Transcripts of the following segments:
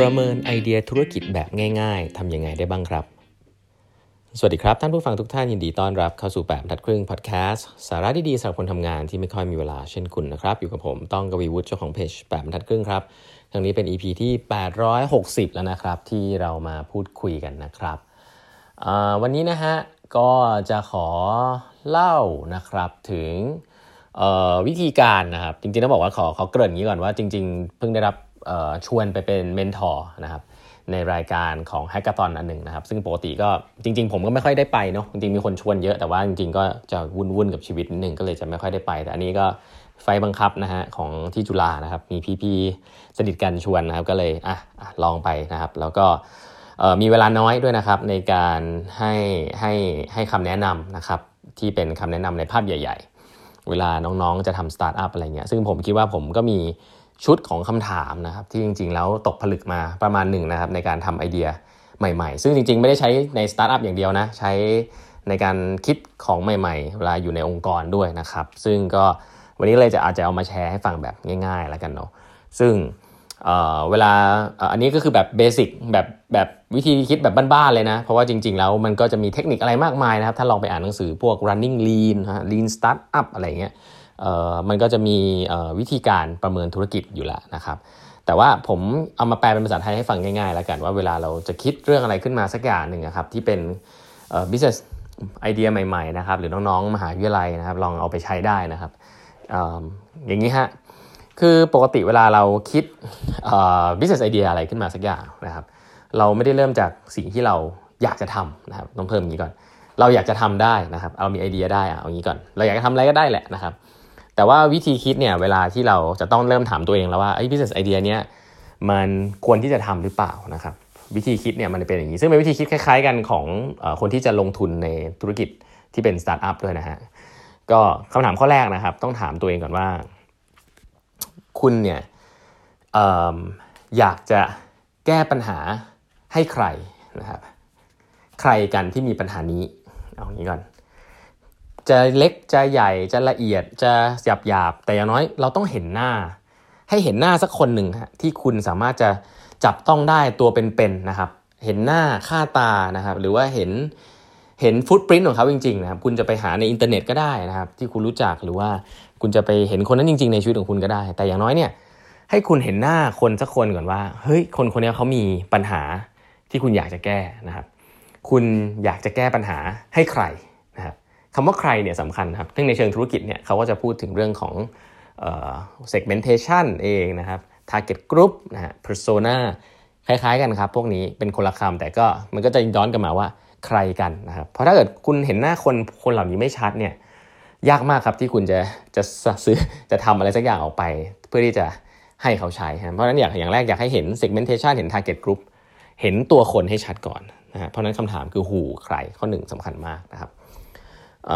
ประเมินไอเดียธุรกิจแบบง่าย ๆ ทำยังไงได้บ้างครับ สวัสดีครับ ท่านผู้ฟังทุกท่านยินดีต้อนรับเข้าสู่แบบทัดครึ่งพอดแคสต์สาระดีๆสำหรับคนทำงานที่ไม่ค่อยมีเวลาเช่นคุณนะครับ อยู่กับผมต้องกวีวุฒิเจ้าของเพจแบบทัดครึ่งครับทางนี้เป็น EP ที่ 860 แล้วนะครับ ที่เรามาพูดคุยกันนะครับ วันนี้นะฮะก็จะขอเล่านะครับถึงวิธีการนะครับจริงๆต้องบอกว่าขอขอเกริ่นงนี้ก่อนว่าจริง ๆ เพิ่งได้รับ ชวนไปเป็น mentor นะครับในรายการของ hackathon อันหนึ่งนะครับ ซึ่งปกติก็จริง ๆ ผมก็ไม่ค่อยได้ไปเนาะจริงๆมีคนชวนเยอะแต่ว่าจริงๆก็จะวุ่นๆกับชีวิตนิดนึงก็เลยจะไม่ค่อยได้ไป แต่อันนี้ก็ไฟบังคับนะฮะของที่จุฬานะครับ มีพี่ๆสนิทกันชวนนะครับก็เลยอะลองไปนะครับ แล้วก็มีเวลาน้อยด้วยนะครับ ในการให้ให้ให้คำแนะนำนะครับ ที่เป็นคำแนะนำในภาพใหญ่ ๆ เวลาน้องๆจะทำสตาร์ทอัพอะไรเงี้ยซึ่งผมคิดว่าผมก็มี ชุดของคำถามนะครับที่จริง ๆ แล้วตกผลึกมาประมาณหนึ่งนะครับในการทำไอเดียใหม่ ๆ ซึ่งจริง ๆ ไม่ได้ใช้ในสตาร์ทอัพอย่างเดียวนะใช้ในการคิดของใหม่ๆเวลาอยู่ในองค์กรด้วยนะครับ ซึ่งก็วันนี้เลยจะอาจจะเอามาแชร์ให้ฟังแบบง่ายๆแล้วกันเนาะซึ่งเวลาอันนี้ก็คือแบบเบสิกแบบแบบวิธีคิดแบบบ้านๆเลยนะ เพราะว่าจริง ๆ แล้วมันก็จะมีเทคนิคอะไรมากมายนะครับ ถ้าลองไปอ่านหนังสือพวก running lean lean startup อะไรเงี้ย มันก็จะมีวิธีการประเมินธุรกิจอยู่แล้วนะครับ แต่ว่าผมเอามาแปลเป็นภาษาไทยให้ฟังง่ายๆ แล้วกันว่าเวลาเราจะคิดเรื่องอะไรขึ้นมาสักอย่างหนึ่งครับที่เป็น business ไอเดียใหม่ๆนะครับหรือน้องๆมหาวิทยาลัยนะครับ ลองเอาไปใช้ได้นะครับออย่างนี้ฮะคือปกติเวลาเราคิด business idea อะไรขึ้นมาสักอย่างนะครับ เราไม่ได้เริ่มจากสิ่งที่เราอยากจะทำนะครับต้องเพิ่มอย่างนี้ก่อน เราอยากจะทำได้นะครับ เอามีไอเดียได้เอาอย่างนี้ก่อน เราอยากจะทำอะไรก็ได้แหละนะครับ แต่ว่าวิธีคิดเนี่ยเวลาที่เราจะต้องเริ่มถามตัวเองแล้วว่าไอ้ business idea เนี้ยมันควรที่จะทำหรือเปล่านะครับวิธีคิดเนี่ยมันเป็นอย่างนี้ ซึ่งเป็นวิธีคิดคล้ายๆกันของคนที่จะลงทุนในธุรกิจที่เป็นสตาร์ทอัพด้วยนะฮะก็คำถามข้อแรกนะครับ ต้องถามตัวเองก่อนว่า คุณเนี่ยออยากจะแก้ปัญหาให้ใครนะครับ ใครกันที่มีปัญหานี้ เอางี้ก่อน จะเล็กจะใหญ่จะละเอียดจะหยาบหยาบแต่อย่างน้อยเราต้องเห็นหน้า ให้เห็นหน้าสักคนหนึ่งฮะที่คุณสามารถจะจับต้องได้ตัวเป็นๆนะครับ เห็นหน้าค่าตานะครับ หรือว่าเห็นเห็นฟุตปรินต์ของเขาจริงๆนะครับ คุณจะไปหาในอินเทอร์เน็ตก็ได้นะครับ ที่คุณรู้จักหรือว่าคุณจะไปเห็นคนนั้นจริง ๆ ในชีวิตของคุณก็ได้ แต่อย่างน้อยเนี่ย ให้คุณเห็นหน้าคนสักคนก่อนว่าเฮ้ยคนคนนี้เขามีปัญหาที่คุณอยากจะแก้นะครับ คุณอยากจะแก้ปัญหาให้ใคร คำว่าใครเนี่ยสำคัญครับซึ่งในเชิงธุรกิจเนี่ยเขาก็จะพูดถึงเรื่องของ segmentation เองนะครับ target group นะฮะ persona คล้ายๆกันครับ พวกนี้เป็นคนละคำแต่ก็มันก็จะย้อนกลับมาว่าใครกันนะครับ เพราะถ้าเกิดคุณเห็นหน้าคนคนเหล่านี้ไม่ชัดเนี่ยยากมากครับที่คุณจะจะซื้อจะทำอะไรสักอย่างออกไป เพื่อที่จะให้เขาใช้เพราะฉะนั้นอยากอย่างแรกอยากให้เห็น segmentation เห็น target group เห็นตัวคนให้ชัดก่อนนะฮะเพราะนั้นคำถามคือ who ใครข้อหนึ่งสำคัญมากนะครับ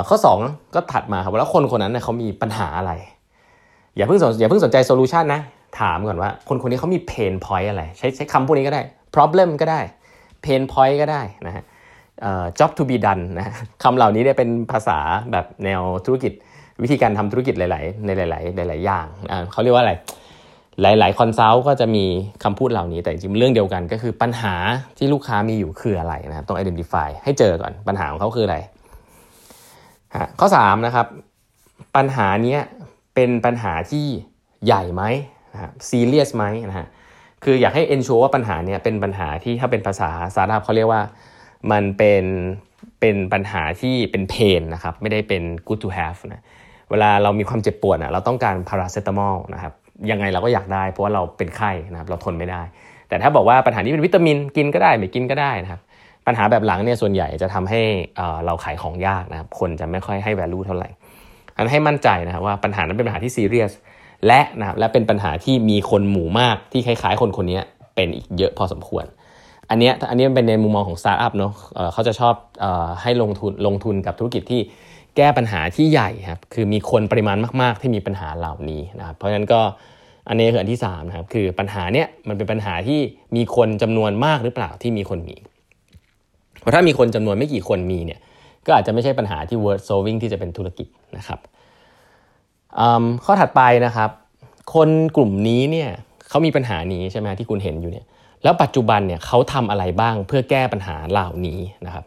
ข้อ 2 ก็ถัดมาครับว่าคนคนนั้นเนี่ยเขามีปัญหาอะไร อย่าเพิ่งสนอย่าเพิ่งสนใจ solution นะถามก่อนว่าคนคนนี้เขามี pain point อะไร ใช้ใช้คำพวกนี้ก็ได้ problem ก็ได้เพนพอยต์ก็ได้นะฮะ job to be done นะคำเหล่านี้เนี่ยเป็นภาษาแบบแนวธุรกิจวิธีการทำธุรกิจหลาย ๆ ในหลาย ๆ หลาย ๆ อย่างเขาเรียกว่าอะไร หลาย ๆ คอนซัลท์ก็จะมีคำพูดเหล่านี้ แต่จริงเรื่องเดียวกันก็คือปัญหาที่ลูกค้ามีอยู่คืออะไรนะครับต้อง identify ให้เจอก่อนปัญหาของเขาคืออะไร ข้อ3นะครับปัญหานี้เป็นปัญหาที่ใหญ่ไหมนะซีเรียสไหมนะฮะคืออยากให้ ensure ว่าปัญหาเนี้ยเป็นปัญหาที่ถ้าเป็นภาษาสตาร์ทอัพเขาเรียกว่ามันเป็นเป็นปัญหาที่เป็น pain นะครับไม่ได้เป็น good to have นะเวลาเรามีความเจ็บปวดนะเราต้องการพาราเซตามอลนะครับยังไงเราก็อยากได้เพราะว่าเราเป็นไข้นะครับเราทนไม่ได้ แต่ถ้าบอกว่าปัญหานี้เป็นวิตามินกินก็ได้ไม่กินก็ได้นะครับ ปัญหาแบบหลังเนี่ยส่วนใหญ่จะทำให้เราขายของยากนะครับคนจะไม่ค่อยให้ value เท่าไหร่อันให้มั่นใจนะครับว่าปัญหานั้นเป็นปัญหาที่ซีเรียสและนะครับและเป็นปัญหาที่มีคนหมู่มากที่คล้ายๆ คนคนนี้เป็นอีกเยอะพอสมควร อันนี้อันนี้เป็นในมุมมองของสตาร์ทอัพเนาะเขาจะชอบให้ลงทุนลงทุนกับธุรกิจที่แก้ปัญหาที่ใหญ่ครับคือมีคนปริมาณมาก ๆ ที่มีปัญหาเหล่านี้นะครับเพราะฉะนั้นก็อันนี้คืออันที่3นะครับคือปัญหาเนี้ยมันเป็นปัญหาที่มีคนจำนวนมากหรือเปล่าที่มีคนมี เพราะถ้ามีคนจำนวนไม่กี่คนมีเนี่ยก็อาจจะไม่ใช่ปัญหาที่ word solving ที่จะเป็นธุรกิจนะครับข้อถัดไปนะครับ คนกลุ่มนี้เนี่ยเขามีปัญหานี้ใช่ไหมที่คุณเห็นอยู่เนี่ยแล้วปัจจุบันเนี่ยเขาทำอะไรบ้างเพื่อแก้ปัญหาเหล่านี้นะครับ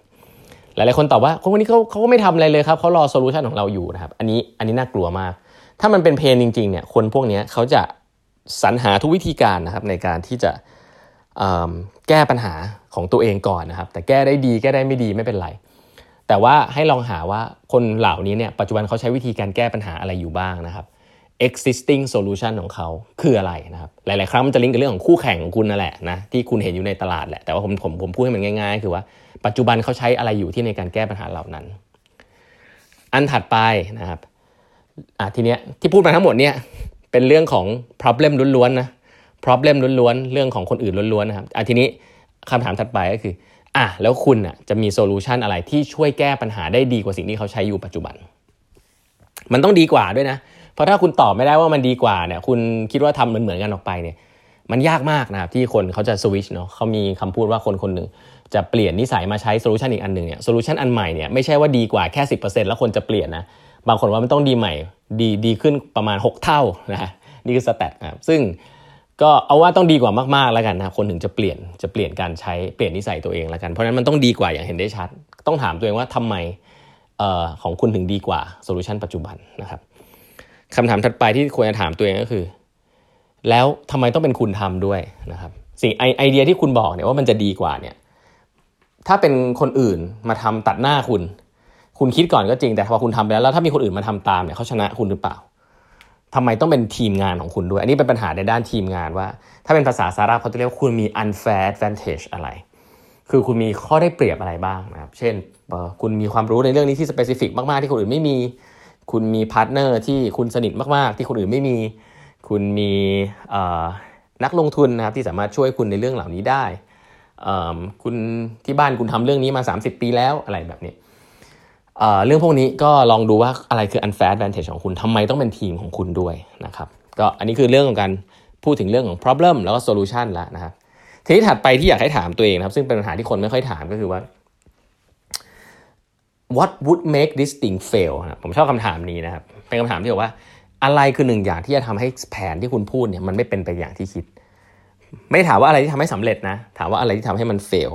หลายๆคนตอบว่าคนนี้เขาเขาก็ไม่ทำอะไรเลยครับเขารอโซลูชันของเราอยู่นะครับอันนี้อันนี้น่ากลัวมาก ถ้ามันเป็นเพนจริงๆเนี่ยคนพวกนี้เขาจะสรรหาทุกวิธีการนะครับในการที่จะแก้ปัญหา ของตัวเองก่อนนะครับ แต่แก้ได้ดีแก้ได้ไม่ดีไม่เป็นไร แต่ว่าให้ลองหาว่าคนเหล่านี้เนี่ยปัจจุบันเขาใช้วิธีการแก้ปัญหาอะไรอยู่บ้างนะครับ existing solution ของเขาคืออะไรนะครับ หลาย ๆ ครั้งมันจะลิงก์กับเรื่องของคู่แข่งของคุณนั่นแหละนะที่คุณเห็นอยู่ในตลาดแหละแต่ว่าผมผมผมพูดให้มันง่าย ๆ คือว่าปัจจุบันเขาใช้อะไรอยู่ที่ในการแก้ปัญหาเหล่านั้น อันถัดไปนะครับอะทีเนี้ยที่พูดมาทั้งหมดเนี่ยเป็นเรื่องของ problem ล้วนๆนะ problem ล้วนๆเรื่องของคนอื่นล้วนๆนะครับอะทีนี้ คำถามถัดไปก็คืออะแล้วคุณอะจะมี solution อะไรที่ช่วยแก้ปัญหาได้ดีกว่าสิ่งที่เขาใช้อยู่ปัจจุบัน มันต้องดีกว่าด้วยนะ เพราะถ้าคุณตอบไม่ได้ว่ามันดีกว่าเนี่ยคุณคิดว่าทำเหมือนเหมือนกันออกไปเนี่ยมันยากมากนะครับที่คนเขาจะสวิชเนาะเขามีคำพูดว่าคนคนหนึ่งจะเปลี่ยนนิสัยมาใช้ solution อีกอันหนึ่งเนี่ย solution อันใหม่เนี่ยไม่ใช่ว่าดีกว่าแค่สิแล้วคนจะเปลี่ยนนะบางคนว่ามันต้องดีใหม่ดีดีขึ้นประมาณ 6 เท่านะนี่คือ stat นะครับซึ่ง ก็เอาว่าต้องดีกว่ามากๆแล้วกันนะคนถึงจะเปลี่ยนจะเปลี่ยนการใช้เปลี่ยนนิสัยตัวเองแล้วกันเพราะฉะนั้นมันต้องดีกว่าอย่างเห็นได้ชัด ต้องถามตัวเองว่าทำไมออของคุณถึงดีกว่า solution ปัจจุบันนะครับคำถามถัดไปที่ควรจะถามตัวเองก็คือ แล้วทำไมต้องเป็นคุณทำด้วยนะครับสิ่งไอไอเดียที่คุณบอกเนี่ยว่ามันจะดีกว่าเนี่ยถ้าเป็นคนอื่นมาทำตัดหน้าคุณ คุณคิดก่อนก็จริงแต่พอคุณทำไปแล้วแล้วถ้ามีคนอื่นมาทำตามเนี่ยเขาชนะคุณหรือเปล่า ทำไมต้องเป็นทีมงานของคุณด้วย อันนี้เป็นปัญหาในด้านทีมงานว่า ถ้าเป็นภาษาสตาร์ทอัพเขาจะเรียกว่าคุณมี unfair advantage อะไร คือคุณมีข้อได้เปรียบอะไรบ้างนะครับ เช่น คุณมีความรู้ในเรื่องนี้ที่ specific มาก ๆ ที่คนอื่นไม่มี คุณมี partner ที่คุณสนิทมาก ๆ ที่คนอื่นไม่มี คุณมีนักลงทุนนะครับที่สามารถช่วยคุณในเรื่องเหล่านี้ได้ คุณที่บ้านคุณทำเรื่องนี้มา 30 ปีแล้วอะไรแบบนี้ เรื่องพวกนี้ก็ลองดูว่าอะไรคือ unfair advantage ของคุณทำไมต้องเป็นทีมของคุณด้วยนะครับก็อันนี้คือเรื่องของการพูดถึงเรื่องของ problem แล้วก็ solution แล้วนะครับทีนี้ถัดไปที่อยากให้ถามตัวเองนะครับ ซึ่งเป็นปัญหาที่คนไม่ค่อยถามก็คือว่า what would make this thing fail ผมชอบคำถามนี้นะครับ เป็นคำถามที่บอกว่า อะไรคือหนึ่งอย่างที่จะทำให้แผนที่คุณพูดเนี่ยมันไม่เป็นไปอย่างที่คิด ไม่ถามว่าอะไรที่ทำให้สำเร็จนะ ถามว่าอะไรที่ทำให้มัน fail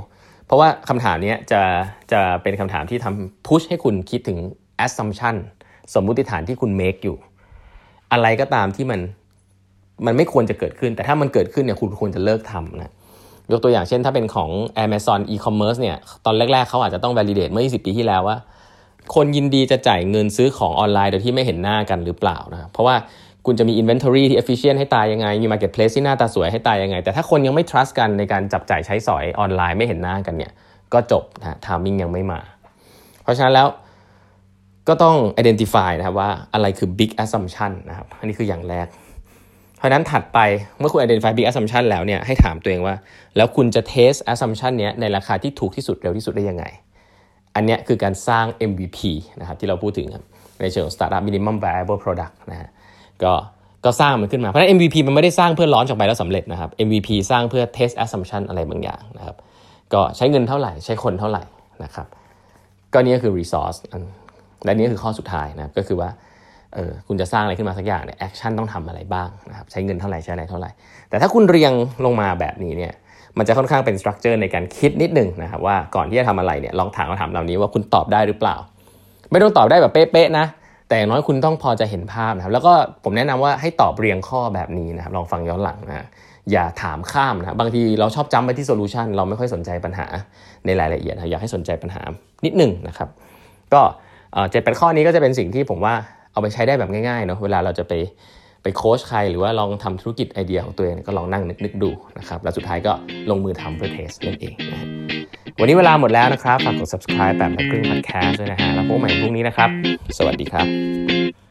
เพราะว่าคำถามนี้จะจะเป็นคำถามที่ทำพุชให้คุณคิดถึง assumption สมมุติฐานที่คุณ make อยู่ อะไรก็ตามที่มันมันไม่ควรจะเกิดขึ้น แต่ถ้ามันเกิดขึ้นเนี่ยคุณควรจะเลิกทำนะยกตัวอย่างเช่นถ้าเป็นของ Amazon e-commerce เนี่ยตอนแรก ๆ เขาอาจจะต้อง validate เมื่อ 20 ปีที่แล้วว่า คนยินดีจะจ่ายเงินซื้อของออนไลน์โดยที่ไม่เห็นหน้ากันหรือเปล่านะเพราะว่า คุณจะมี inventory ที่ efficient ให้ตายยังไง มี marketplace ที่หน้าตาสวยให้ตายยังไง แต่ถ้าคนยังไม่ trust กันในการจับจ่ายใช้สอยออนไลน์ไม่เห็นหน้ากันเนี่ย ก็จบนะ timing ยังไม่มา เพราะฉะนั้นแล้วก็ต้อง identify นะครับว่าอะไรคือ big assumption นะครับ อันนี้คืออย่างแรก เพราะนั้นถัดไปเมื่อคุณ identify big assumption แล้วเนี่ยให้ถามตัวเองว่า แล้วคุณจะ test assumption เนี้ยในราคาที่ถูกที่สุดเร็วที่สุดได้ยังไง อันนี้คือการสร้าง MVP นะครับที่เราพูดถึงในเชิง startup minimum viable product นะฮะ ก็ก็สร้างมันขึ้นมา เพราะฉะนั้น MVP มันไม่ได้สร้างเพื่อร้อนจากไปแล้วสำเร็จนะครับ MVP สร้างเพื่อ test assumption อะไรบางอย่างนะครับ ก็ใช้เงินเท่าไหร่ใช้คนเท่าไหร่นะครับก็นี่ก็คือ resource และนี่คือข้อสุดท้ายนะครับก็คือว่าเออคุณจะสร้างอะไรขึ้นมาสักอย่างเนี่ยแอคชั่นต้องทำอะไรบ้างนะครับใช้เงินเท่าไหร่ใช้อะไรเท่าไหร่ แต่ถ้าคุณเรียงลงมาแบบนี้เนี่ยมันจะค่อนข้างเป็นสตรัคเจอร์ในการคิดนิดนึงนะครับว่าก่อนที่จะทำอะไรเนี่ยลองถามคำถามเหล่านี้ว่าคุณตอบได้หรือเปล่า ไม่ต้องตอบได้แบบเป๊ะๆนะ แต่อย่างน้อยคุณต้องพอจะเห็นภาพนะครับ แล้วก็ผมแนะนำว่าให้ตอบเรียงข้อแบบนี้นะครับ ลองฟังย้อนหลังนะอย่าถามข้ามนะบางทีเราชอบจำไปที่โซลูชันเราไม่ค่อยสนใจปัญหาในรายละเอียดนะอยากให้สนใจปัญหานิดหนึ่งนะครับ ก็เจ็ดแปดข้อนี้ก็จะเป็นสิ่งที่ผมว่าเอาไปใช้ได้แบบง่ายๆเนาะเวลาเราจะไปไปโค้ชใครหรือว่าลองทำธุรกิจไอเดียของตัวเองก็ลองนั่งนึกๆดูนะครับแล้วสุดท้ายก็ลงมือทำเพื่อเทสนั่นเองนะ วันนี้เวลาหมดแล้วนะครับ ฝากกด subscribe แบบนักกรึ่ง podcast ด้วยนะฮะ แล้วพบกันใหม่พรุ่งนี้นะครับ สวัสดีครับ